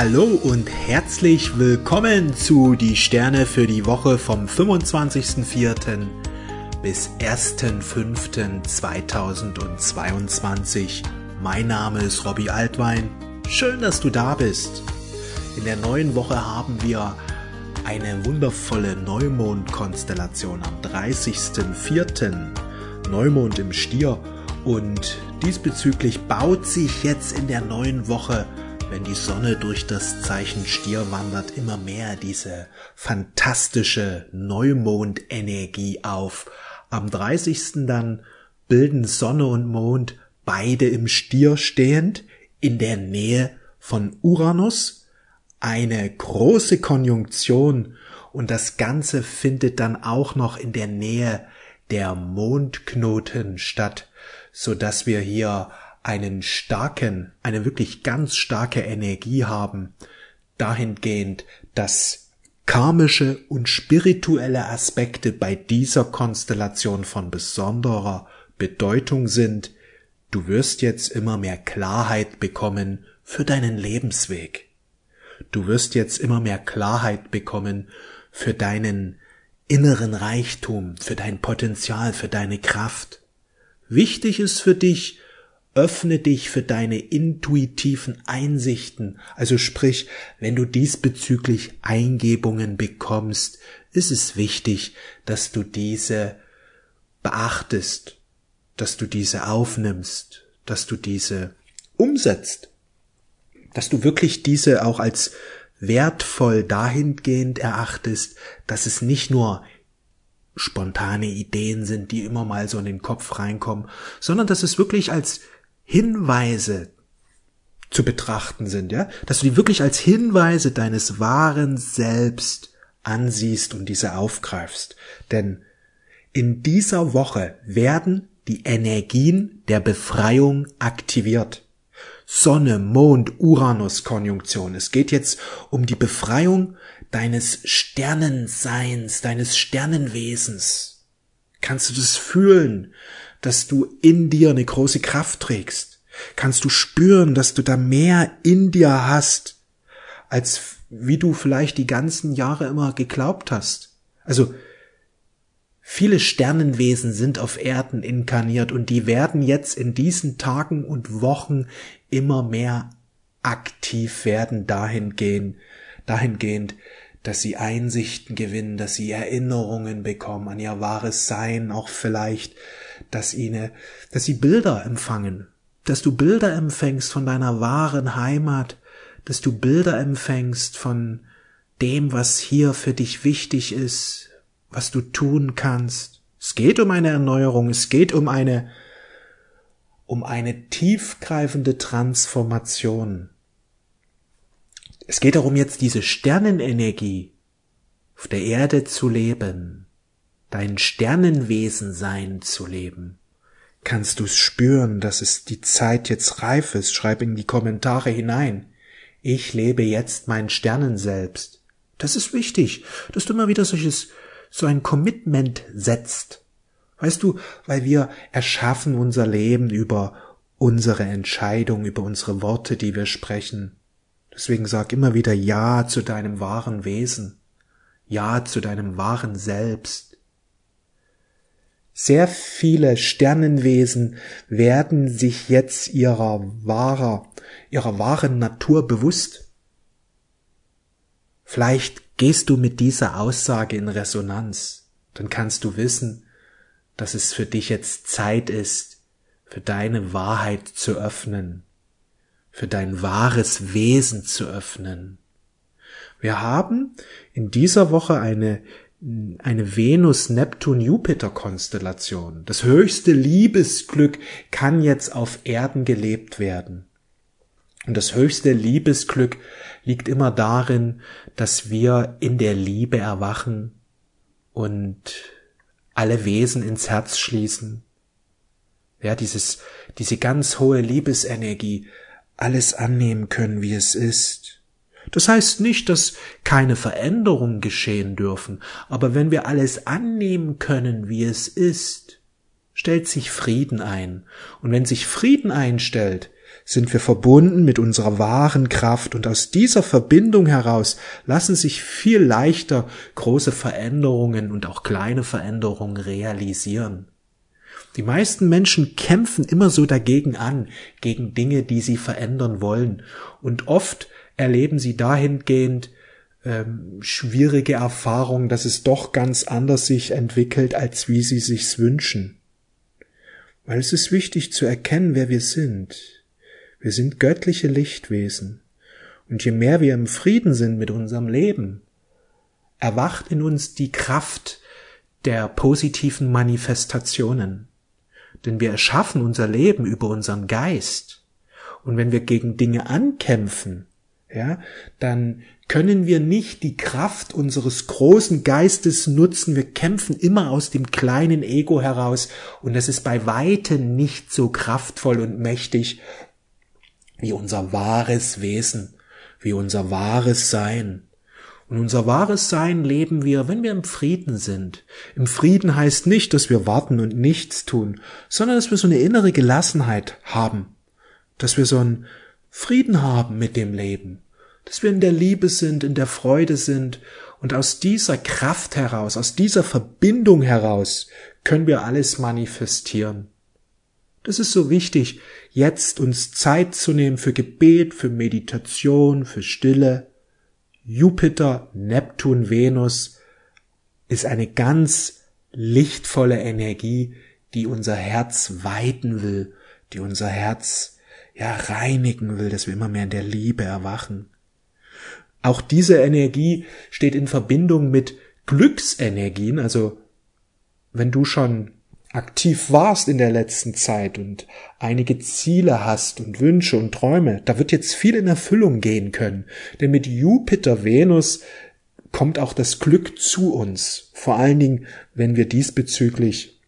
Hallo und herzlich willkommen zu Die Sterne für die Woche vom 25.04. bis 1.05.2022. Mein Name ist Robbie Altwein. Schön, dass du da bist. In der neuen Woche haben wir eine wundervolle Neumondkonstellation am 30.04. Neumond im Stier und diesbezüglich baut sich jetzt in der neuen Woche, wenn die Sonne durch das Zeichen Stier wandert, immer mehr diese fantastische Neumondenergie auf. Am 30. dann bilden Sonne und Mond beide im Stier stehend in der Nähe von Uranus eine große Konjunktion und das Ganze findet dann auch noch in der Nähe der Mondknoten statt so dass wir hier einen starken, eine wirklich ganz starke Energie haben, dahingehend, dass karmische und spirituelle Aspekte bei dieser Konstellation von besonderer Bedeutung sind, du wirst jetzt immer mehr Klarheit bekommen für deinen Lebensweg. Du wirst jetzt immer mehr Klarheit bekommen für deinen inneren Reichtum, für dein Potenzial, für deine Kraft wichtig ist für dich, öffne dich für deine intuitiven Einsichten. Also sprich, wenn du diesbezüglich Eingebungen bekommst, ist es wichtig, dass du diese beachtest, dass du diese aufnimmst, dass du diese umsetzt, dass du wirklich diese auch als wertvoll dahingehend erachtest, dass es nicht nur spontane Ideen sind, die immer mal so in den Kopf reinkommen, sondern dass es wirklich als Hinweise zu betrachten sind, ja, dass du die wirklich als Hinweise deines wahren Selbst ansiehst und diese aufgreifst. Denn in dieser Woche werden die Energien der Befreiung aktiviert. Sonne, Mond, Uranus Konjunktion. Es geht jetzt um die Befreiung deines Sternenseins, deines Sternenwesens. Kannst du das fühlen, dass du in dir eine große Kraft trägst? Kannst du spüren, dass du da mehr in dir hast, als wie du vielleicht die ganzen Jahre immer geglaubt hast? Also, Viele Sternenwesen sind auf Erden inkarniert und die werden jetzt in diesen Tagen und Wochen immer mehr aktiv werden dahingehend, dahingehend, dass sie Einsichten gewinnen, dass sie Erinnerungen bekommen an ihr wahres Sein, auch vielleicht, dass ihnen, dass sie Bilder empfangen, dass du Bilder empfängst von deiner wahren Heimat, dass du Bilder empfängst von dem, was hier für dich wichtig ist, was du tun kannst. Es geht um eine Erneuerung, es geht um eine, um eine tiefgreifende Transformation. Es geht darum, jetzt diese Sternenenergie auf der Erde zu leben, dein Sternenwesen sein zu leben. Kannst du es spüren, dass es die Zeit jetzt reif ist? Schreib in die Kommentare hinein. Ich lebe jetzt mein Sternen selbst. Das ist wichtig, dass du immer wieder solches, so ein Commitment setzt. Weißt du, weil wir erschaffen unser Leben über unsere Entscheidung, über unsere Worte, die wir sprechen. Deswegen sag immer wieder Ja zu deinem wahren Wesen, Ja zu deinem wahren Selbst. Sehr viele Sternenwesen werden sich jetzt ihrer wahrer, ihrer wahren Natur bewusst. Vielleicht gehst du mit dieser Aussage in Resonanz, dann kannst du wissen, dass es für dich jetzt Zeit ist, für deine Wahrheit zu öffnen, für dein wahres Wesen zu öffnen. Wir haben in dieser Woche eine eine Venus-Neptun-Jupiter-Konstellation. Das höchste Liebesglück kann jetzt auf Erden gelebt werden. Und das höchste Liebesglück liegt immer darin, dass wir in der Liebe erwachen und alle Wesen ins Herz schließen. Ja, dieses, diese ganz hohe Liebesenergie, alles annehmen können, wie es ist. Das heißt nicht, dass keine Veränderungen geschehen dürfen, aber wenn wir alles annehmen können, wie es ist, stellt sich Frieden ein. Und wenn sich Frieden einstellt, sind wir verbunden mit unserer wahren Kraft und aus dieser Verbindung heraus lassen sich viel leichter große Veränderungen und auch kleine Veränderungen realisieren. Die meisten Menschen kämpfen immer so dagegen an, gegen Dinge, die sie verändern wollen. Und oft erleben sie dahingehend ähm, schwierige Erfahrungen, dass es doch ganz anders sich entwickelt, als wie sie sich's wünschen. Weil es ist wichtig zu erkennen, wer wir sind. Wir sind göttliche Lichtwesen. Und je mehr wir im Frieden sind mit unserem Leben, erwacht in uns die Kraft der positiven Manifestationen. Denn wir erschaffen unser Leben über unseren Geist. Und wenn wir gegen Dinge ankämpfen, ja, dann können wir nicht die Kraft unseres großen Geistes nutzen. Wir kämpfen immer aus dem kleinen Ego heraus und das ist bei weitem nicht so kraftvoll und mächtig wie unser wahres Wesen, wie unser wahres Sein. Und unser wahres Sein leben wir, wenn wir im Frieden sind. Im Frieden heißt nicht, dass wir warten und nichts tun, sondern dass wir so eine innere Gelassenheit haben, dass wir so einen Frieden haben mit dem Leben, dass wir in der Liebe sind, in der Freude sind. Und aus dieser Kraft heraus, aus dieser Verbindung heraus können wir alles manifestieren. Das ist so wichtig, jetzt uns Zeit zu nehmen für Gebet, für Meditation, für Stille, Jupiter, Neptun, Venus ist eine ganz lichtvolle Energie, die unser Herz weiten will, die unser Herz ja reinigen will, dass wir immer mehr in der Liebe erwachen. Auch diese Energie steht in Verbindung mit Glücksenergien, also wenn du schon aktiv warst in der letzten Zeit und einige Ziele hast und Wünsche und Träume, da wird jetzt viel in Erfüllung gehen können. Denn mit Jupiter, Venus kommt auch das Glück zu uns. Vor allen Dingen, wenn wir diesbezüglich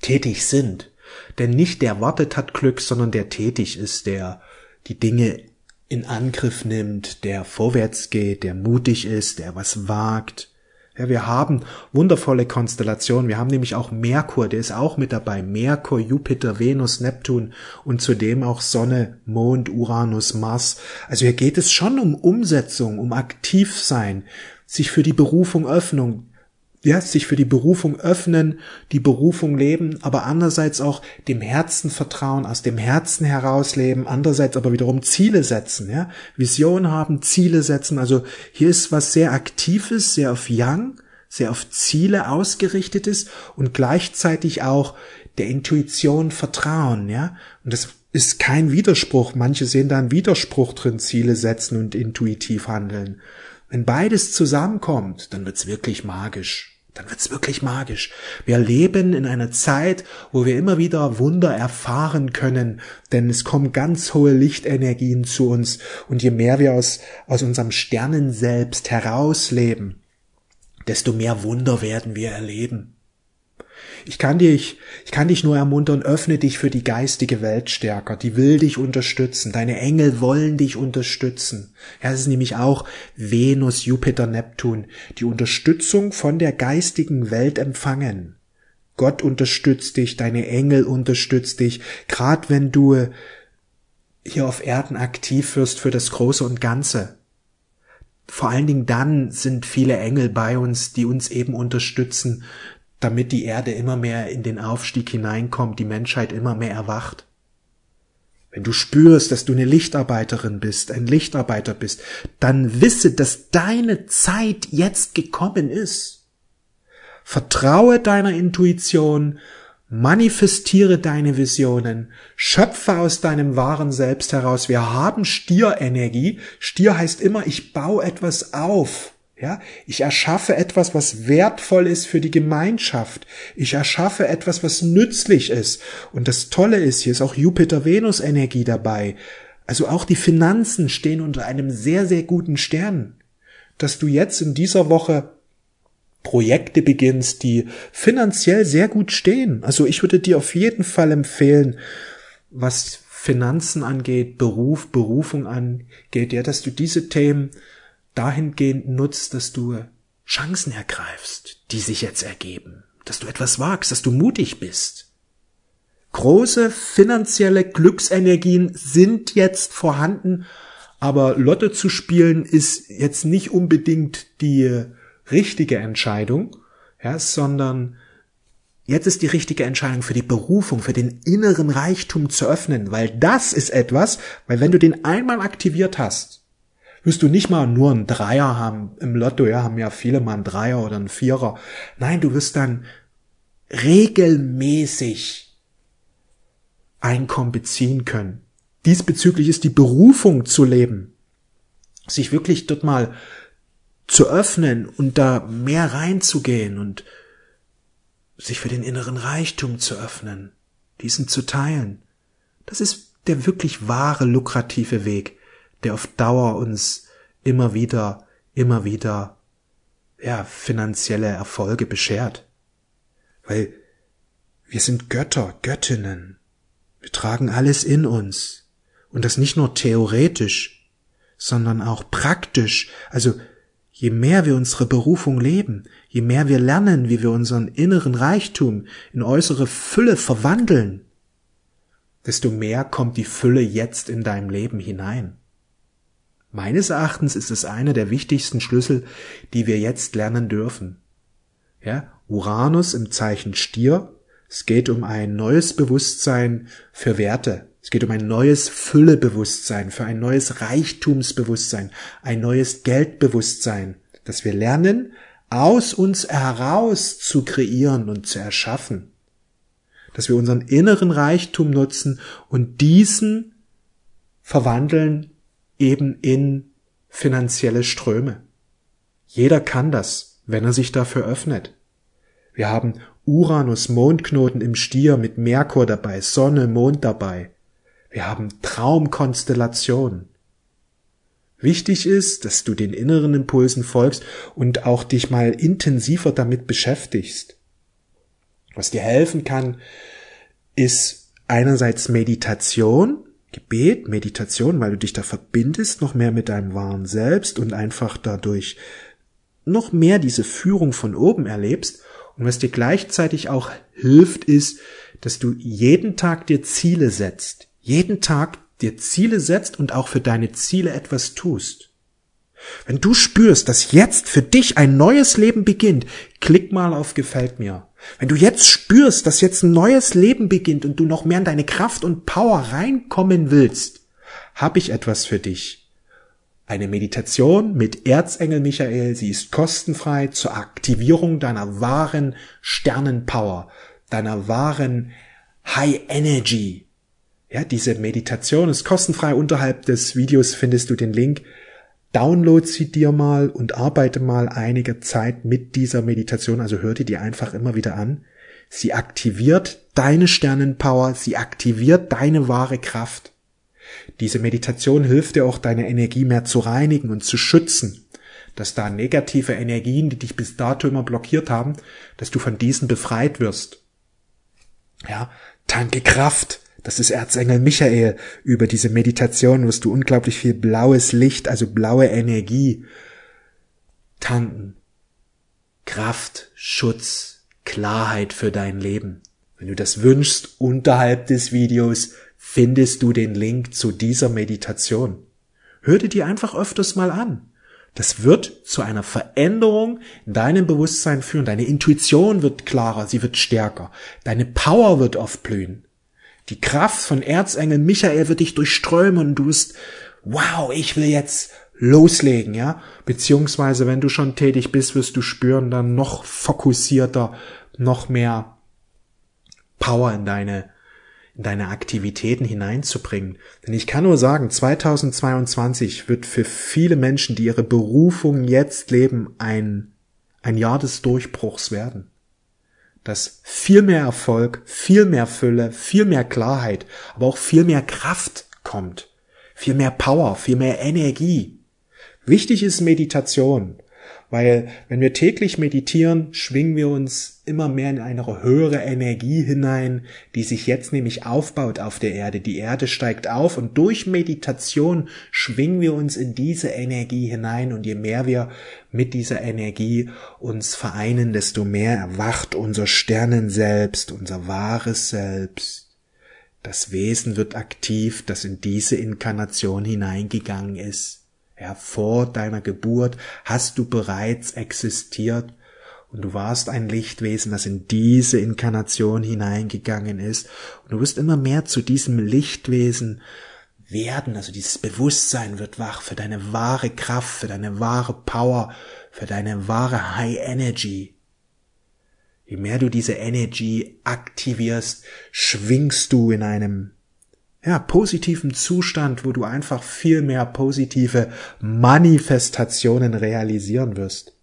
tätig sind. Denn nicht der wartet hat Glück, sondern der tätig ist, der die Dinge in Angriff nimmt, der vorwärts geht, der mutig ist, der was wagt, ja, wir haben wundervolle Konstellationen. Wir haben nämlich auch Merkur, der ist auch mit dabei. Merkur, Jupiter, Venus, Neptun und zudem auch Sonne, Mond, Uranus, Mars. Also hier geht es schon um Umsetzung, um aktiv sein, sich für die Berufung Öffnung, ja, sich für die Berufung öffnen, die Berufung leben, aber andererseits auch dem Herzen vertrauen, aus dem Herzen heraus leben, andererseits aber wiederum Ziele setzen, ja, Vision haben, Ziele setzen. Also hier ist was sehr Aktives, sehr auf Young, sehr auf Ziele ausgerichtet ist und gleichzeitig auch der Intuition vertrauen, ja. Und das ist kein Widerspruch. Manche sehen da einen Widerspruch drin, Ziele setzen und intuitiv handeln. Wenn beides zusammenkommt, dann wird's wirklich magisch dann wird's wirklich magisch. Wir leben in einer Zeit, wo wir immer wieder Wunder erfahren können, denn es kommen ganz hohe Lichtenergien zu uns und je mehr wir aus, aus unserem Sternen selbst herausleben, desto mehr Wunder werden wir erleben. Ich kann dich, ich kann dich nur ermuntern, öffne dich für die geistige Welt stärker. Die will dich unterstützen. Deine Engel wollen dich unterstützen. Ja, es ist nämlich auch Venus, Jupiter, Neptun, die Unterstützung von der geistigen Welt empfangen. Gott unterstützt dich, deine Engel unterstützt dich, grad wenn du hier auf Erden aktiv wirst für das Große und Ganze. Vor allen Dingen dann sind viele Engel bei uns, die uns eben unterstützen, damit die Erde immer mehr in den Aufstieg hineinkommt, die Menschheit immer mehr erwacht. Wenn du spürst, dass du eine Lichtarbeiterin bist, ein Lichtarbeiter bist, dann wisse, dass deine Zeit jetzt gekommen ist. Vertraue deiner Intuition, manifestiere deine Visionen, schöpfe aus deinem wahren Selbst heraus. Wir haben Stierenergie. Stier heißt immer, ich baue etwas auf. Ja, ich erschaffe etwas, was wertvoll ist für die Gemeinschaft. Ich erschaffe etwas, was nützlich ist. Und das Tolle ist, hier ist auch Jupiter-Venus-Energie dabei. Also auch die Finanzen stehen unter einem sehr, sehr guten Stern. Dass du jetzt in dieser Woche Projekte beginnst, die finanziell sehr gut stehen. Also ich würde dir auf jeden Fall empfehlen, was Finanzen angeht, Beruf, Berufung angeht, ja, dass du diese Themen dahingehend nutzt, dass du Chancen ergreifst, die sich jetzt ergeben, dass du etwas wagst, dass du mutig bist. Große finanzielle Glücksenergien sind jetzt vorhanden, aber Lotte zu spielen ist jetzt nicht unbedingt die richtige Entscheidung, ja, sondern jetzt ist die richtige Entscheidung für die Berufung, für den inneren Reichtum zu öffnen, weil das ist etwas, weil wenn du den einmal aktiviert hast, wirst du nicht mal nur einen Dreier haben im Lotto, ja, haben ja viele mal einen Dreier oder einen Vierer. Nein, du wirst dann regelmäßig Einkommen beziehen können. Diesbezüglich ist die Berufung zu leben, sich wirklich dort mal zu öffnen und da mehr reinzugehen und sich für den inneren Reichtum zu öffnen, diesen zu teilen. Das ist der wirklich wahre lukrative Weg, der auf Dauer uns immer wieder, immer wieder, ja, finanzielle Erfolge beschert. Weil wir sind Götter, Göttinnen. Wir tragen alles in uns. Und das nicht nur theoretisch, sondern auch praktisch. Also je mehr wir unsere Berufung leben, je mehr wir lernen, wie wir unseren inneren Reichtum in äußere Fülle verwandeln, desto mehr kommt die Fülle jetzt in deinem Leben hinein. Meines Erachtens ist es einer der wichtigsten Schlüssel, die wir jetzt lernen dürfen. Ja, Uranus im Zeichen Stier. Es geht um ein neues Bewusstsein für Werte. Es geht um ein neues Füllebewusstsein, für ein neues Reichtumsbewusstsein, ein neues Geldbewusstsein, dass wir lernen, aus uns heraus zu kreieren und zu erschaffen. Dass wir unseren inneren Reichtum nutzen und diesen verwandeln eben in finanzielle Ströme. Jeder kann das, wenn er sich dafür öffnet. Wir haben Uranus Mondknoten im Stier mit Merkur dabei, Sonne, Mond dabei. Wir haben Traumkonstellationen. Wichtig ist, dass du den inneren Impulsen folgst und auch dich mal intensiver damit beschäftigst. Was dir helfen kann, ist einerseits Meditation, Gebet, Meditation, weil du dich da verbindest, noch mehr mit deinem wahren Selbst und einfach dadurch noch mehr diese Führung von oben erlebst. Und was dir gleichzeitig auch hilft, ist, dass du jeden Tag dir Ziele setzt. Jeden Tag dir Ziele setzt und auch für deine Ziele etwas tust. Wenn du spürst, dass jetzt für dich ein neues Leben beginnt, klick mal auf Gefällt mir. Wenn du jetzt spürst, dass jetzt ein neues Leben beginnt und du noch mehr in deine Kraft und Power reinkommen willst, habe ich etwas für dich. Eine Meditation mit Erzengel Michael, sie ist kostenfrei zur Aktivierung deiner wahren Sternenpower, deiner wahren High Energy. Ja, diese Meditation ist kostenfrei. Unterhalb des Videos findest du den Link. Download sie dir mal und arbeite mal einige Zeit mit dieser Meditation, also hör dir die einfach immer wieder an. Sie aktiviert deine Sternenpower, sie aktiviert deine wahre Kraft. Diese Meditation hilft dir auch, deine Energie mehr zu reinigen und zu schützen, dass da negative Energien, die dich bis dato immer blockiert haben, dass du von diesen befreit wirst. Ja, tanke Kraft, das ist Erzengel Michael. Über diese Meditation wirst du unglaublich viel blaues Licht, also blaue Energie tanken. Kraft, Schutz, Klarheit für dein Leben. Wenn du das wünschst, unterhalb des Videos findest du den Link zu dieser Meditation. Hör dir die einfach öfters mal an. Das wird zu einer Veränderung in deinem Bewusstsein führen. Deine Intuition wird klarer, sie wird stärker. Deine Power wird aufblühen. Die Kraft von Erzengel Michael wird dich durchströmen und du wirst, wow, ich will jetzt loslegen, ja? Beziehungsweise, wenn du schon tätig bist, wirst du spüren, dann noch fokussierter, noch mehr Power in deine, in deine Aktivitäten hineinzubringen. Denn ich kann nur sagen, 2022 wird für viele Menschen, die ihre Berufung jetzt leben, ein, ein Jahr des Durchbruchs werden dass viel mehr Erfolg, viel mehr Fülle, viel mehr Klarheit, aber auch viel mehr Kraft kommt, viel mehr Power, viel mehr Energie. Wichtig ist Meditation. Weil wenn wir täglich meditieren, schwingen wir uns immer mehr in eine höhere Energie hinein, die sich jetzt nämlich aufbaut auf der Erde. Die Erde steigt auf und durch Meditation schwingen wir uns in diese Energie hinein und je mehr wir mit dieser Energie uns vereinen, desto mehr erwacht unser Sternen selbst, unser wahres Selbst. Das Wesen wird aktiv, das in diese Inkarnation hineingegangen ist. Ja, vor deiner Geburt hast du bereits existiert und du warst ein Lichtwesen, das in diese Inkarnation hineingegangen ist und du wirst immer mehr zu diesem Lichtwesen werden, also dieses Bewusstsein wird wach für deine wahre Kraft, für deine wahre Power, für deine wahre High Energy. Je mehr du diese Energy aktivierst, schwingst du in einem ja, positiven Zustand, wo du einfach viel mehr positive Manifestationen realisieren wirst.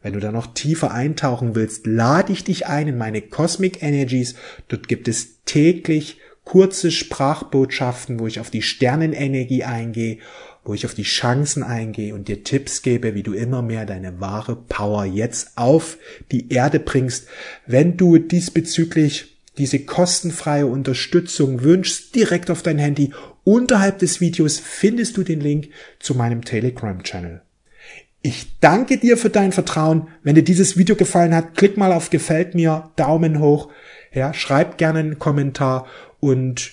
Wenn du da noch tiefer eintauchen willst, lade ich dich ein in meine Cosmic Energies. Dort gibt es täglich kurze Sprachbotschaften, wo ich auf die Sternenenergie eingehe, wo ich auf die Chancen eingehe und dir Tipps gebe, wie du immer mehr deine wahre Power jetzt auf die Erde bringst. Wenn du diesbezüglich diese kostenfreie Unterstützung wünschst, direkt auf dein Handy, unterhalb des Videos findest du den Link zu meinem Telegram-Channel. Ich danke dir für dein Vertrauen. Wenn dir dieses Video gefallen hat, klick mal auf Gefällt mir, Daumen hoch, ja, schreib gerne einen Kommentar und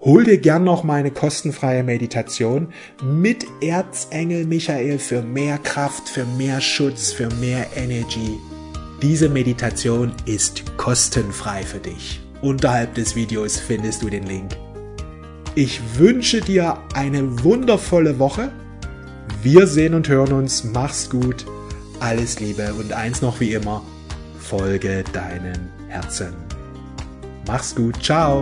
hol dir gern noch meine kostenfreie Meditation mit Erzengel Michael für mehr Kraft, für mehr Schutz, für mehr Energy. Diese Meditation ist kostenfrei für dich. Unterhalb des Videos findest du den Link. Ich wünsche dir eine wundervolle Woche wir sehen und hören uns. Mach's gut. Alles Liebe und eins noch wie immer. Folge deinem Herzen. Mach's gut. Ciao.